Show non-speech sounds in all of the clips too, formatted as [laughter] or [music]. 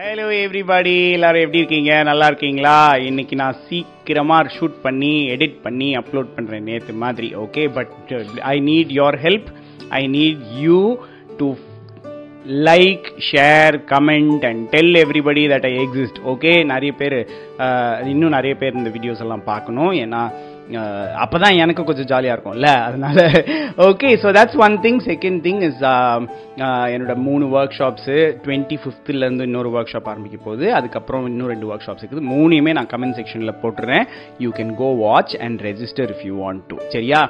Hello everybody எல்லாரும் எப்படி இருக்கீங்க? நல்லா இருக்கீங்களா? இன்னைக்கு நான் சீக்கிரமாக ஷூட் பண்ணி எடிட் பண்ணி அப்லோட் பண்ணுறேன் நேற்று மாதிரி okay but I need your help I need you to like share comment and tell everybody that I exist okay நிறைய பேர் uh, இன்னும் நிறைய பேர் இந்த வீடியோஸ் எல்லாம் பார்க்கணும். ஏன்னா அப்போ தான் எனக்கு கொஞ்சம் ஜாலியாக இருக்கும்ல அதனால okay so that's one thing second thing is என்னோட மூணு ஒர்க் ஷாப்ஸு டுவெண்ட்டி ஃபிஃப்த்துலேருந்து இன்னொரு ஒர்க் ஷாப் ஆரம்பிக்க போகுது. அதுக்கப்புறம் இன்னும் ரெண்டு ஒர்க் ஷாப்ஸ் இருக்குது. மூணையுமே நான் கமெண்ட் செக்ஷனில் போட்டுறேன். You can go watch and register if you want to சரியா?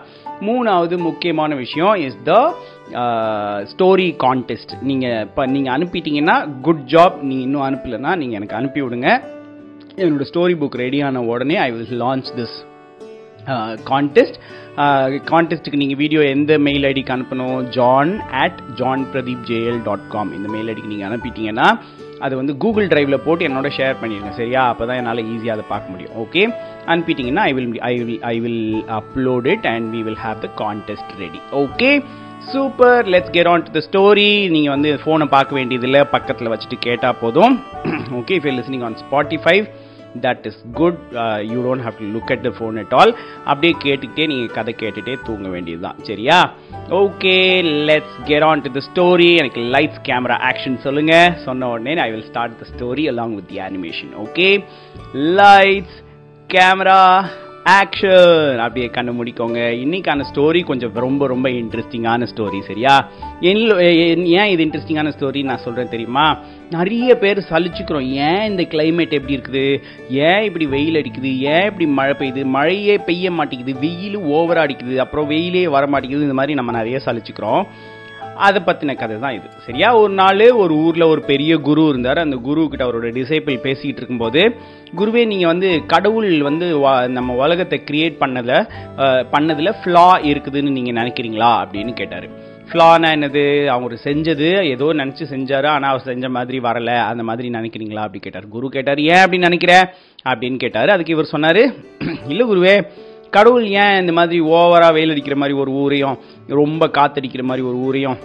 மூணாவது முக்கியமான விஷயம் இஸ் த ஸ்டோரி கான்டெஸ்ட் நீங்கள் இப்போ நீங்கள் அனுப்பிட்டீங்கன்னா குட் ஜாப் நீங்கள் இன்னும் அனுப்பலைன்னா நீங்கள் எனக்கு அனுப்பி விடுங்க என்னோட ஸ்டோரி புக் ரெடியான உடனே I will launch this contest கான்டெஸ்ட்டுக்கு நீங்கள் வீடியோ எந்த மெயில் ஐடிக்கு அனுப்பணும் John at John Pradeep JL dot com இந்த மெயில் ஐடிக்கு நீங்கள் அனுப்பிட்டீங்கன்னா அது வந்து கூகுள் டிரைவில் போட்டு என்னோட ஷேர் பண்ணிடுங்க. சரியா? அப்போ தான் என்னால் ஈஸியாக அதை பார்க்க முடியும். Okay அனுப்பிட்டீங்கன்னா I will I will I will upload it and we will have the contest ready okay super let's get on to the story நீங்கள் வந்து ஃபோனை பார்க்க வேண்டியதில்லை. பக்கத்தில் வச்சுட்டு கேட்டால் போதும். Okay if you listening on Spotify that is good you don't have to look at the phone at all அப்படியே கேட்டுக்கிட்டே நீங்கள் கதை கேட்டுகிட்டே தூங்க வேண்டியது தான் சரியா? Okay let's get on to the story எனக்கு லைட்ஸ் கேமரா ஆக்ஷன் சொல்லுங்கள் சொன்ன உடனே I will start the story along with the animation okay lights camera action அப்படியே கண்ணு முடிக்கோங்க. இன்னைக்கான ஸ்டோரி கொஞ்சம் ரொம்ப ரொம்ப இன்ட்ரெஸ்டிங்கான ஸ்டோரி சரியா? ஏன் இது இன்ட்ரெஸ்டிங்கான ஸ்டோரி நான் சொல்கிறேன் தெரியுமா? நிறைய பேர் சலிச்சுக்கிறோம். ஏன் இந்த கிளைமேட் எப்படி இருக்குது? ஏன் இப்படி வெயில் அடிக்குது? ஏன் இப்படி மழை பெய்யுது? மழையே பெய்ய மாட்டேங்குது. வெயில் ஓவராக அடிக்குது. அப்புறம் வெயிலே வர மாட்டேங்குது. இந்த மாதிரி நம்ம நிறைய சலிச்சுக்கிறோம். அதை பற்றின கதை தான் இது. சரியா? ஒரு நாள் ஒரு ஊரில் ஒரு பெரிய குரு இருந்தார். அந்த குரு கிட்ட அவரோட டிசைபிள் பேசிக்கிட்டு இருக்கும்போது குருவே நீங்கள் வந்து கடவுள் வந்து நம்ம உலகத்தை கிரியேட் பண்ணதில் பண்ணதில் ஃப்ளா இருக்குதுன்னு நீங்கள் நினைக்கிறீங்களா? அப்படின்னு கேட்டார். ஃப்ளானா என்னது அவர் செஞ்சது ஏதோ நினச்சி செஞ்சாரு ஆனால் அவர் செஞ்ச மாதிரி வரலை அந்த மாதிரி நினைக்கிறீங்களா அப்படி கேட்டார். குரு கேட்டார் ஏன் அப்படின்னு நினைக்கிற? அப்படின்னு கேட்டார். அதுக்கு இவர் சொன்னார் இல்லை குருவே கடவுள் ஏன் இந்த மாதிரி ஓவராக வெயில் அடிக்கிற மாதிரி ஒரு ஊரையும் ரொம்ப காத்தடிக்கிற மாதிரி ஒரு ஊரையும்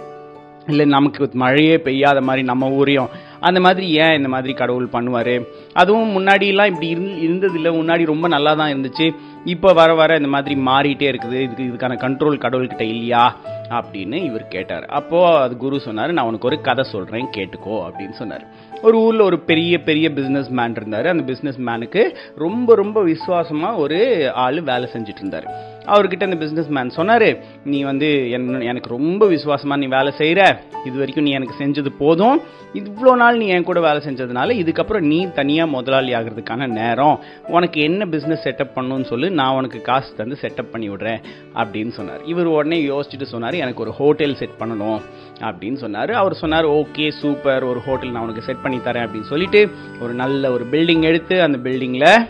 இல்லை நமக்கு மழையே பெய்யாத மாதிரி நம்ம ஊரையும் அந்த மாதிரி ஏன் இந்த மாதிரி கடவுள் பண்ணுவார்? அதுவும் முன்னாடிலாம் இப்படி இருந் இருந்ததில்லை முன்னாடி ரொம்ப நல்லா தான் இருந்துச்சு. இப்போ வர வர இந்த மாதிரி மாறிட்டே இருக்குது. இதுக்கு இதுக்கான கண்ட்ரோல் கடவுள்கிட்ட இல்லையா? அப்படின்னு இவர் கேட்டார். அப்போது அது குரு சொன்னார் நான் உனக்கு ஒரு கதை சொல்கிறேன் கேட்டுக்கோ அப்படின்னு சொன்னார். ஒரு ஊரில் ஒரு பெரிய பெரிய பிஸ்னஸ் மேன் இருந்தார். அந்த பிஸ்னஸ் மேனுக்கு ரொம்ப ரொம்ப விசுவாசமாக ஒரு ஆள் வேலை செஞ்சுட்டு இருந்தார். அவர்கிட்ட அந்த பிஸ்னஸ் மேன் சொன்னார் நீ வந்து என்ன எனக்கு ரொம்ப விசுவாசமாக நீ வேலை செய்கிற இது வரைக்கும் நீ எனக்கு செஞ்சது போதும். இவ்வளோ நாள் நீ என் கூட வேலை செஞ்சதுனால இதுக்கப்புறம் நீ தனியாக முதலாளி ஆகிறதுக்கான நேரம். உனக்கு என்ன பிஸ்னஸ் செட்டப் பண்ணணும்னு சொல்லி நான் உனக்கு காசு தந்து செட்டப் பண்ணி விடுறேன். அப்படின்னு சொன்னார். இவர் உடனே யோசிச்சுட்டு சொன்னார் எனக்கு ஒரு ஹோட்டல் செட் பண்ணணும். அப்படின்னு சொன்னார். அவர் சொன்னார் ஓகே சூப்பர். ஒரு ஹோட்டல் நான் உனக்கு செட் பண்ணி தரேன். அப்படின்னு சொல்லிட்டு ஒரு நல்ல ஒரு பில்டிங் எடுத்து அந்த பில்டிங்கில்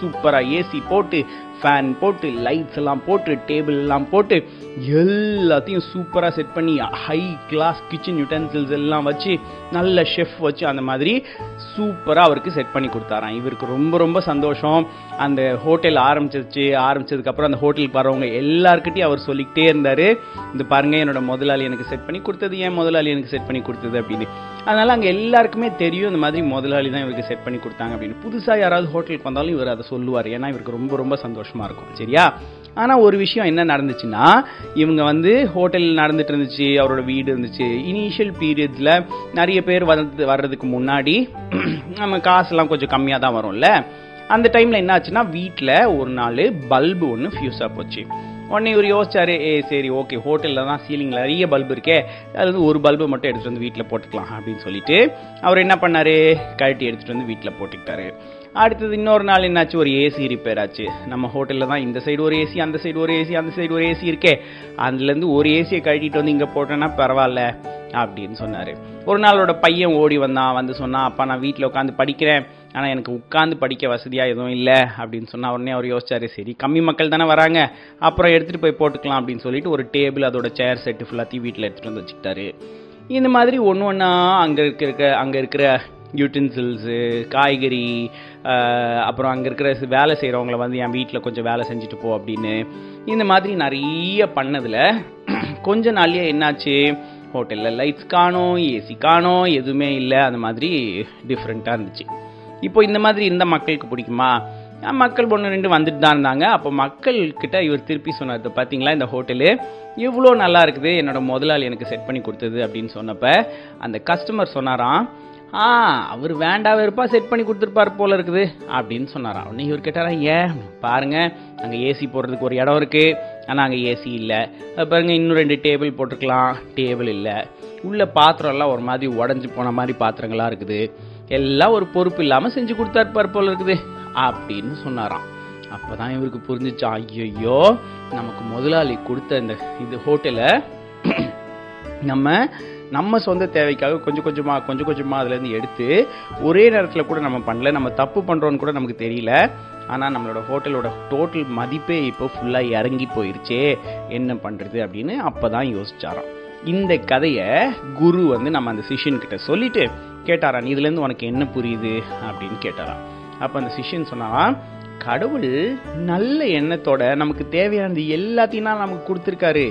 சூப்பராக ஏசி போட்டு ஃபேன் போட்டு லைட்ஸ் எல்லாம் போட்டு டேபிள் எல்லாம் போட்டு எல்லாத்தையும் சூப்பராக செட் பண்ணி ஹை கிளாஸ் கிச்சன் யூட்டன்சில்ஸ் எல்லாம் வச்சு நல்ல ஷெஃப் வச்சு அந்த மாதிரி சூப்பராக அவருக்கு செட் பண்ணி கொடுத்தாராம். இவருக்கு ரொம்ப ரொம்ப சந்தோஷம். அந்த ஹோட்டல் ஆரம்பிச்சிருச்சு. ஆரம்பிச்சதுக்கப்புறம் அந்த ஹோட்டலுக்கு வரவங்க எல்லாருக்கிட்டையும் அவர் சொல்லிக்கிட்டே இருந்தார். இந்த பாருங்க என்னோட முதலாளி எனக்கு செட் பண்ணி கொடுத்தது. ஏன் முதலாளி எனக்கு செட் பண்ணி கொடுத்தது அப்படின்னு. அதனால் அங்கே எல்லாருக்குமே தெரியும் இந்த மாதிரி முதலாளி தான் இவருக்கு செட் பண்ணி கொடுத்தாங்க அப்படின்னு. புதுசாக யாராவது ஹோட்டலுக்கு வந்தாலும் இவர் அதை சொல்லுவார். ஏன்னா இவருக்கு ரொம்ப ரொம்ப சந்தோஷம். சந்தோஷமாக இருக்கும் சரியா? ஆனால் ஒரு விஷயம் என்ன நடந்துச்சுன்னா இவங்க வந்து ஹோட்டல் நடந்துட்டு இருந்துச்சு அவரோட வீடு இருந்துச்சு. இனிஷியல் பீரியட்ஸில் நிறைய பேர் வந்து வர்றதுக்கு முன்னாடி [clears throat] நம்ம காசுலாம் கொஞ்சம் கம்மியாக தான் வரும்ல? அந்த டைமில் என்ன ஆச்சுன்னா வீட்டில் ஒரு நாள் பல்பு ஒன்று ஃபியூஸாக போச்சு. உடனே இவர் யோசிச்சாரு ஏ சரி ஓகே ஹோட்டலில் தான் சீலிங்கில் நிறைய பல்பு இருக்கே. அது வந்து ஒரு பல்பு மட்டும் எடுத்துகிட்டு வந்து வீட்டில் போட்டுக்கலாம் அப்படின்னு சொல்லிட்டு அவர் என்ன பண்ணார்? கழட்டி எடுத்துகிட்டு வந்து வீட்டில் போட்டுக்கிட்டாரு. அடுத்தது இன்னொரு நாள் என்னாச்சு? ஒரு ஏசி ரிப்பேர் ஆச்சு நம்ம ஹோட்டலில் தான் இந்த சைடு ஒரு ஏசி அந்த சைடு ஒரு ஏசி அந்த சைடு ஒரு ஏசி இருக்கே. அதுலேருந்து ஒரு ஏசியை கழட்டிட்டு வந்து இங்கே போட்டேன்னா பரவாயில்ல அப்படின்னு சொன்னார். ஒரு நாளோட பையன் ஓடி வந்தான். வந்து சொன்னான் அப்பா நான் வீட்டில் உட்காந்து படிக்கிறேன். ஆனால் எனக்கு உட்காந்து படிக்க வசதியாக எதுவும் இல்லை. அப்படின்னு சொன்னால் உடனே அவர் யோசிச்சாரு. சரி கம்மி மக்கள் தானே வராங்க. அப்புறம் எடுத்துகிட்டு போய் போட்டுக்கலாம். அப்படின்னு சொல்லிட்டு ஒரு டேபிள் அதோட சேர் செட்டு ஃபுல்லாத்தையும் வீட்டில் எடுத்துகிட்டு வந்து வச்சுக்கிட்டாரு. இந்த மாதிரி ஒன்று ஒன்றா அங்கே இருக்க அங்கே இருக்கிற யூட்டன்சில்ஸு காய்கறி அப்புறம் அங்கே இருக்கிற வேலை செய்கிறவங்கள வந்து என் வீட்டில் கொஞ்சம் வேலை செஞ்சுட்டு போ அப்படின்னு. இந்த மாதிரி நிறைய பண்ணதில் கொஞ்ச நாள்லேயே என்னாச்சு? ஹோட்டலில் லைட்ஸ் காணும் ஏசி காணும் எதுவுமே இல்லை. அந்த மாதிரி டிஃப்ரெண்ட்டாக இருந்துச்சு. இப்போ இந்த மாதிரி இந்த மக்களுக்கு பிடிக்குமா? மக்கள் ஒன்று ரெண்டு வந்துட்டு தான் இருந்தாங்க. அப்போ மக்கள்கிட்ட இவர் திருப்பி சொன்னார் பார்த்தீங்களா இந்த ஹோட்டலு? இவ்வளோ நல்லா இருக்குது. என்னோட முதலாளி எனக்கு செட் பண்ணி கொடுத்தது. அப்படின்னு சொன்னப்ப அந்த கஸ்டமர் சொன்னாராம் ஆ அவர் வேண்டாம் இருப்பா செட் பண்ணி கொடுத்துருப்பாரு போல இருக்குது அப்படின்னு சொன்னாராம் உடனே இவர் கேட்டாரா ஏன் பாருங்க அங்கே ஏசி போடுறதுக்கு ஒரு இடம் இருக்கு. ஆனால் அங்கே ஏசி இல்லை. பாருங்கள் இன்னும் ரெண்டு டேபிள் போட்டிருக்கலாம். டேபிள் இல்லை. உள்ள பாத்திரம்லாம் ஒரு மாதிரி உடஞ்சி போன மாதிரி பாத்திரங்களா இருக்குது. எல்லாம் ஒரு பொறுப்பு இல்லாமல் செஞ்சு கொடுத்தாருப்பார் போல இருக்குது அப்படின்னு சொன்னாராம். அப்போ தான் இவருக்கு புரிஞ்சிச்சா ஐயோ நமக்கு முதலாளி கொடுத்த இந்த இது ஹோட்டலை நம்ம நம்ம சொந்த தேவைக்காக கொஞ்சம் கொஞ்சமாக கொஞ்சம் கொஞ்சமாக அதுலேருந்து எடுத்து ஒரே நேரத்தில் கூட நம்ம பண்ணல. நம்ம தப்பு பண்ணுறோன்னு கூட நமக்கு தெரியல. ஆனால் நம்மளோட ஹோட்டலோட டோட்டல் மதிப்பே இப்போ ஃபுல்லாக இறங்கி போயிருச்சே. என்ன பண்ணுறது அப்படின்னு அப்போ தான் யோசிச்சாராம். இந்த கதையை குரு வந்து நம்ம அந்த சிஷியன்கிட்ட சொல்லிட்டு கேட்டாரான் இதுலேருந்து உனக்கு என்ன புரியுது? அப்படின்னு கேட்டாராம். அப்போ அந்த சிஷியன் சொன்னாலாம் கடவுள் நல்ல எண்ணத்தோட நமக்கு தேவையானது எல்லாத்தையும் தான் நமக்கு கொடுத்துருக்காரு.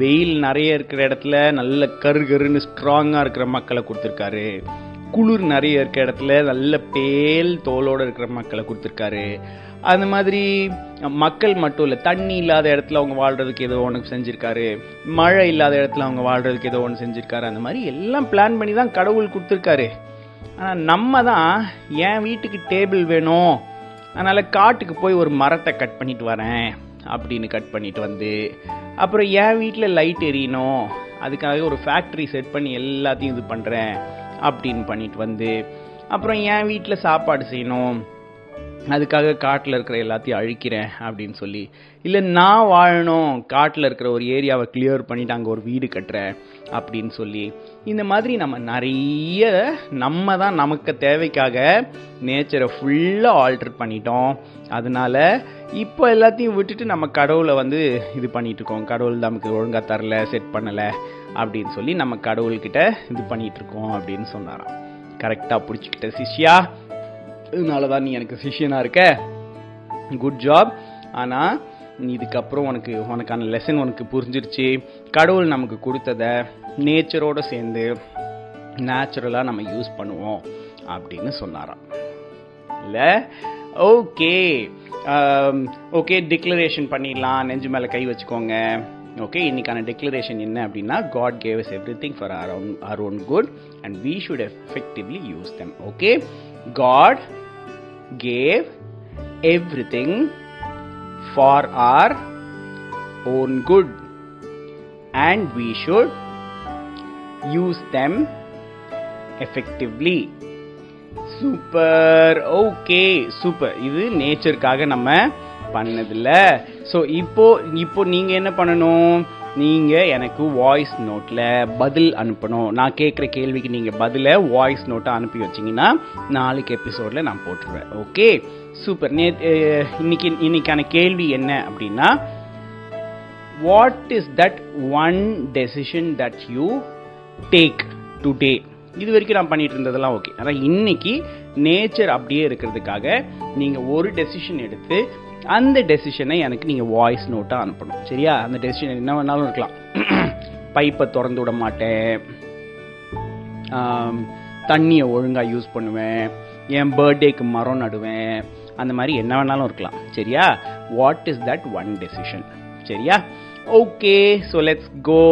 வெயில் நிறைய இருக்கிற இடத்துல நல்ல கரு கருன்னு ஸ்ட்ராங்காக இருக்கிற மக்களை கொடுத்துருக்காரு. குளிர் நிறைய இருக்கிற இடத்துல நல்ல பேல் தோலோடு இருக்கிற மக்களை கொடுத்துருக்காரு. அந்த மாதிரி மக்கள் மட்டும் இல்லை தண்ணி இல்லாத இடத்துல அவங்க வாழ்கிறதுக்கு ஏதோ ஒன்று செஞ்சுருக்காரு. மழை இல்லாத இடத்துல அவங்க வாழ்கிறதுக்கு ஏதோ ஒன்று செஞ்சுருக்காரு. அந்த மாதிரி எல்லாம் பிளான் பண்ணி தான் கடவுள் கொடுத்துருக்காரு. ஆனால் நம்ம தான் என் வீட்டுக்கு டேபிள் வேணும். அதனால் காட்டுக்கு போய் ஒரு மரத்தை கட் பண்ணிட்டு வரேன் அப்படின்னு கட் பண்ணிட்டு வந்து அப்புறம் என் வீட்டில் லைட் எரியணும் அதுக்காக ஒரு ஃபேக்ட்ரி செட் பண்ணி எல்லாத்தையும் இது பண்ணுறேன் அப்படின்னு பண்ணிட்டு வந்து அப்புறம் என் வீட்டில் சாப்பாடு செய்யணும் அதுக்காக காட்டில் இருக்கிற எல்லாத்தையும் அழிக்கிறேன் அப்படின்னு சொல்லி. இல்லை நான் வாழணும் காட்டில் இருக்கிற ஒரு ஏரியாவை கிளியர் பண்ணிவிட்டு அங்கே ஒரு வீடு கட்டுறேன் அப்படின்னு சொல்லி. இந்த மாதிரி நம்ம நிறைய நம்ம தான் நமக்கு தேவைக்காக நேச்சரை ஃபுல்லாக ஆல்டர் பண்ணிட்டோம். அதனால இப்போ எல்லாத்தையும் விட்டுட்டு நம்ம கடவுளை வந்து இது பண்ணிகிட்ருக்கோம் இருக்கோம். கடவுள் நமக்கு ஒழுங்காக தரல செட் பண்ணலை அப்படின்னு சொல்லி நம்ம கடவுள்கிட்ட இது பண்ணிகிட்ருக்கோம் இருக்கோம் அப்படின்னு சொன்னாராம். கரெக்டாக பிடிச்சிக்கிட்ட சிஷ்யா. அதனால தான் நீ எனக்கு சிஷியனாக இருக்க. குட் ஜாப் ஆனால் இதுக்கப்புறம் உனக்கு உனக்கான லெசன் உனக்கு புரிஞ்சிருச்சு. கடவுள் நமக்கு கொடுத்ததை நேச்சரோடு சேர்ந்து நேச்சுரலாக நம்ம யூஸ் பண்ணுவோம் அப்படின்னு சொன்னாராம். இல்லை? ஓகே ஓகே டிக்ளரேஷன் பண்ணிடலாம். நெஞ்சு மேலே கை வச்சுக்கோங்க. ஓகே இன்னைக்கான டிக்ளரேஷன் என்ன அப்படின்னா God gave is everything for our own our own good and we should effectively use them okay God gave everything for our own good and we should use them effectively super okay super இது நேச்சருக்காக நம்ம பண்ணதில்ல so இப்போ இப்போ நீங்க என்ன பண்ணணும் நீங்கள் எனக்கு வாய்ஸ் நோட்டில் பதில் அனுப்பணும். நான் கேட்குற கேள்விக்கு நீங்கள் பதிலை வாய்ஸ் நோட்டை அனுப்பி வச்சீங்கன்னா நாளைக்கு எபிசோடில் நான் போட்டுருவேன். ஓகே சூப்பர் நே இன்னைக்கு இன்னைக்கான கேள்வி என்ன அப்படின்னா what is that one decision that you take today இது வரைக்கும் நான் பண்ணிட்டு இருந்ததெல்லாம் ஓகே ஆனால் இன்னைக்கு நேச்சர் அப்படியே இருக்கிறதுக்காக நீங்கள் ஒரு டெசிஷன் எடுத்து அந்த டெசிஷனை எனக்கு நீங்கள் வாய்ஸ் நோட்டாக அனுப்பணும். சரியா? அந்த டெசிஷன் என்ன வேணாலும் இருக்கலாம். [clears throat] பைப்பை திறந்து விட மாட்டேன். தண்ணியை ஒழுங்காக யூஸ் பண்ணுவேன். என் பர்த்டேக்கு மரம் நடுவேன். அந்த மாதிரி என்ன வேணாலும் இருக்கலாம். சரியா? What is that one decision சரியா? Okay so let's go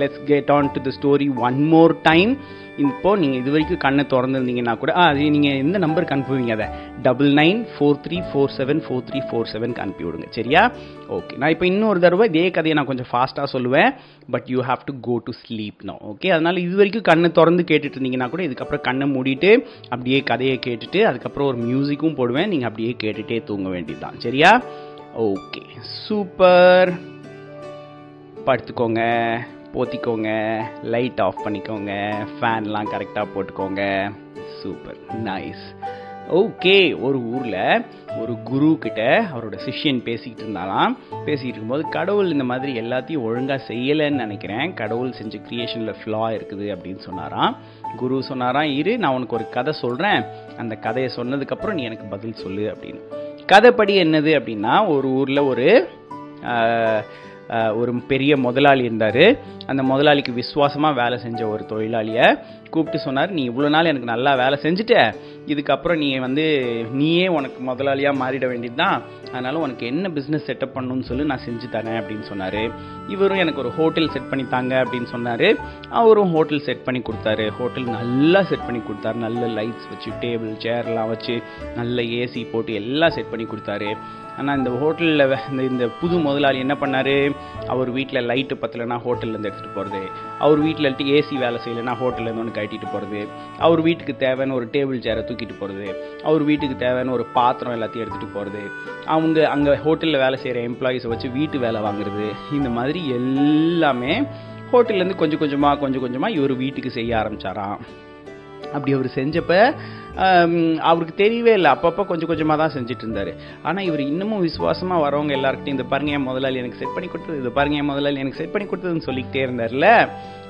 let's get on to the story one more time இப்போ நீங்கள் இது வரைக்கும் கண்ணை திறந்துருந்தீங்கன்னா கூட ஆ அது நீங்கள் எந்த நம்பருக்கு அனுப்புவீங்க அதை? Double nine four three four seven four three four செவனுக்கு அனுப்பி விடுங்க சரியா? ஓகே நான் இப்போ இன்னொரு தடவை இதே கதையை நான் கொஞ்சம் ஃபாஸ்ட்டாக சொல்லுவேன் but you have to go to sleep no okay அதனால் இது வரைக்கும் கண்ணை திறந்து கேட்டுட்டு இருந்தீங்கன்னா கூட இதுக்கப்புறம் கண்ணை மூடிட்டு அப்படியே கதையை கேட்டுட்டு அதுக்கப்புறம் ஒரு மியூசிக்கும் போடுவேன் நீங்கள் அப்படியே கேட்டுகிட்டே தூங்க வேண்டியதுதான் சரியா? ஓகே சூப்பர் படுத்துக்கோங்க போத்திக்கோங்க லைட் ஆஃப் பண்ணிக்கோங்க ஃபேன்லாம் கரெக்டாக போட்டுக்கோங்க. சூப்பர் நைஸ் ஓகே ஒரு ஊரில் ஒரு குரு கிட்ட அவரோட சிஷ்யன் பேசிக்கிட்டு இருந்தாலாம் பேசிக்கிட்டு இருக்கும்போது கடவுள் இந்த மாதிரி எல்லாத்தையும் ஒழுங்காக செய்யலைன்னு நினைக்கிறேன். கடவுள் செஞ்ச க்ரியேஷனில் ஃப்ளா இருக்குது அப்படின்னு சொன்னாராம். குரு சொன்னாராம் இரு நான் உனக்கு ஒரு கதை சொல்கிறேன் அந்த கதையை சொன்னதுக்கப்புறம் நீ எனக்கு பதில் சொல்லு அப்படின்னு. கதைப்படி என்னது அப்படின்னா ஒரு ஊரில் ஒரு ஒரு பெரிய முதலாளி இருந்தார். அந்த முதலாளிக்கு விசுவாசமாக வேலை செஞ்ச ஒரு தொழிலாளியை கூப்பிட்டு சொன்னார் நீ இவ்வளோ நாள் எனக்கு நல்லா வேலை செஞ்சுட்ட. இதுக்கப்புறம் நீ வந்து நீயே உனக்கு முதலாளியாக மாறிட வேண்டியது தான் அதனால் உனக்கு என்ன பிஸ்னஸ் செட்டப் பண்ணணும்னு சொல்லி நான் செஞ்சு தரேன் அப்படின்னு சொன்னார். இவரும் எனக்கு ஒரு ஹோட்டல் செட் பண்ணி தாங்க அப்படின்னு சொன்னார். அவரும் ஹோட்டல் செட் பண்ணி கொடுத்தாரு. ஹோட்டல் நல்லா செட் பண்ணி கொடுத்தாரு. நல்ல லைட்ஸ் வச்சு டேபிள் சேர்லாம் வச்சு நல்ல ஏசி போட்டு எல்லாம் செட் பண்ணி கொடுத்தாரு. ஆனால் இந்த ஹோட்டலில் இந்த இந்த புது முதலாளி என்ன பண்ணார்? அவர் வீட்டில் லைட்டு பத்தலைன்னா ஹோட்டல்லேருந்து எடுத்துகிட்டு போகிறது அவர் வீட்டில் ஏசி வேலை செய்யலைன்னா ஹோட்டல்லேருந்து ஒன்று கட்டிட்டு போகிறது அவர் வீட்டுக்கு தேவையான ஒரு டேபிள் சேரை தூக்கிட்டு போகிறது அவர் வீட்டுக்கு தேவையான ஒரு பாத்திரம் எல்லாத்தையும் எடுத்துகிட்டு போகிறது அவங்க அங்கே ஹோட்டலில் வேலை செய்கிற எம்ப்ளாயீஸை வச்சு வீட்டு வேலை வாங்குறது. இந்த மாதிரி எல்லாமே ஹோட்டல்லேருந்து கொஞ்சம் கொஞ்சமாக கொஞ்சம் கொஞ்சமாக இவர் வீட்டுக்கு செய்ய ஆரம்பித்தாராம் அப்படி அவர் செஞ்சப்போ அவருக்கு தெரியவே இல்லை. அப்பப்போ கொஞ்சம் கொஞ்சமாக தான் செஞ்சுட்டு இருந்தார் ஆனால் இவர் இன்னமும் விசுவாசமாக வரவங்க எல்லாருக்கிட்டையும் இந்த பாருங்க என் முதலாளி எனக்கு செட் பண்ணி கொடுத்தது இது பாருங்க என் முதலாளி எனக்கு செட் பண்ணி கொடுத்ததுன்னு சொல்லிக்கிட்டே இருந்தார்ல?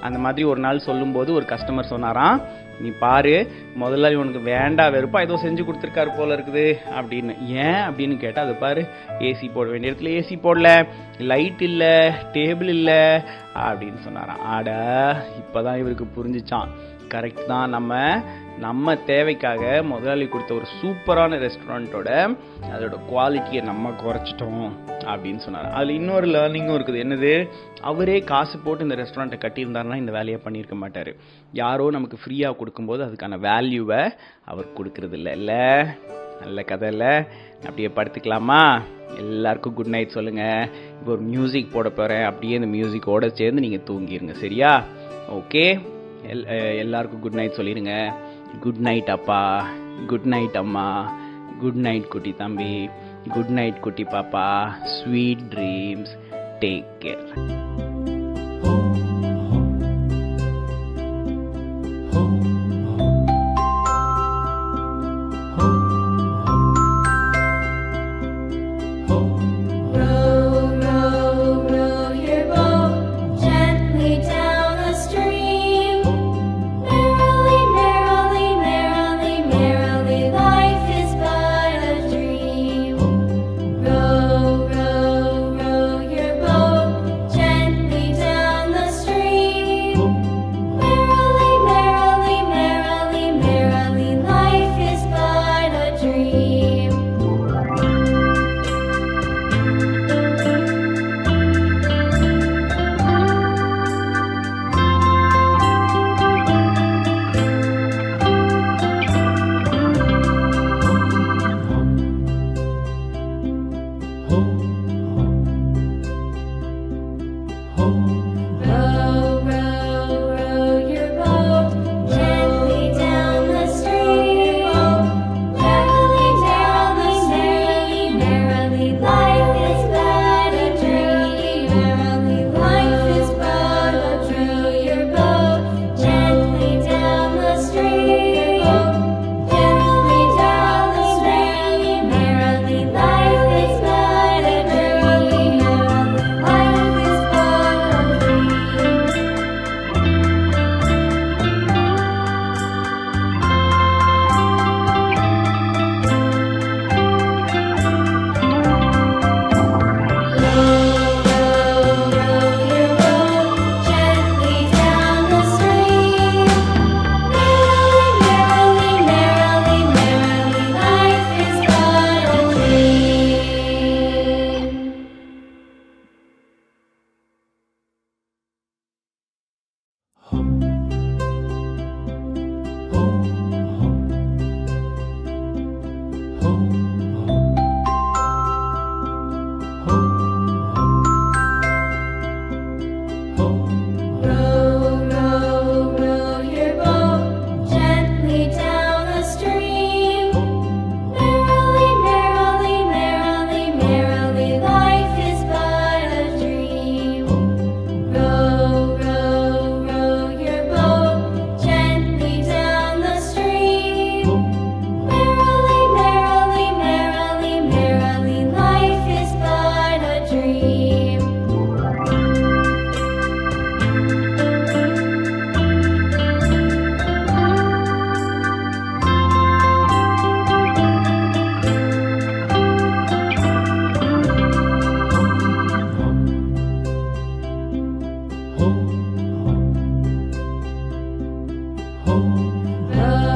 அந்த மாதிரி ஒரு நாள் சொல்லும்போது ஒரு கஸ்டமர் சொன்னாராம் நீ பாரு முதலாளி உனக்கு வேண்டா வெறுப்பா ஏதோ செஞ்சு கொடுத்துருக்காரு போல இருக்குது. அப்படின்னு. ஏன்? அப்படின்னு கேட்டால் அது பாரு ஏசி போட வேண்டிய இடத்துல ஏசி போடல லைட் இல்லை டேபிள் இல்லை அப்படின்னு சொன்னாராம். ஆடா இப்போதான் இவருக்கு புரிஞ்சுச்சான் கரெக்ட் தான். நம்ம நம்ம தேவைக்காக முதலாளி கொடுத்த ஒரு சூப்பரான ரெஸ்டாரண்ட்டோட அதோட குவாலிட்டியை நம்ம குறைச்சிட்டோம் அப்படின்னு சொன்னார். அதில் இன்னொரு லேர்னிங்கும் இருக்குது. என்னது? அவரே காசு போட்டு இந்த ரெஸ்டாரண்ட்டை கட்டியிருந்தாருன்னா இந்த வேலையை பண்ணியிருக்க மாட்டார். யாரோ நமக்கு ஃப்ரீயாக கொடுக்கும்போது அதுக்கான வேல்யூவை அவர் கொடுக்கறது இல்லை? இல்லை நல்ல கதை இல்லை? அப்படியே படுத்துக்கலாமா? எல்லாருக்கும் குட் நைட் சொல்லுங்கள் இப்போ ஒரு மியூசிக் போட போகிறேன் அப்படியே இந்த மியூசிக்கோடு சேர்ந்து நீங்கள் தூங்கிடுங்க சரியா? ஓகே எல் எல்லாருக்கும் குட் நைட் சொல்லிடுங்க குட் நைட் அப்பா. குட் நைட் அம்மா. குட் நைட் குட்டி தம்பி. குட் நைட் குட்டி பாப்பா. Sweet dreams take care Home. Oh.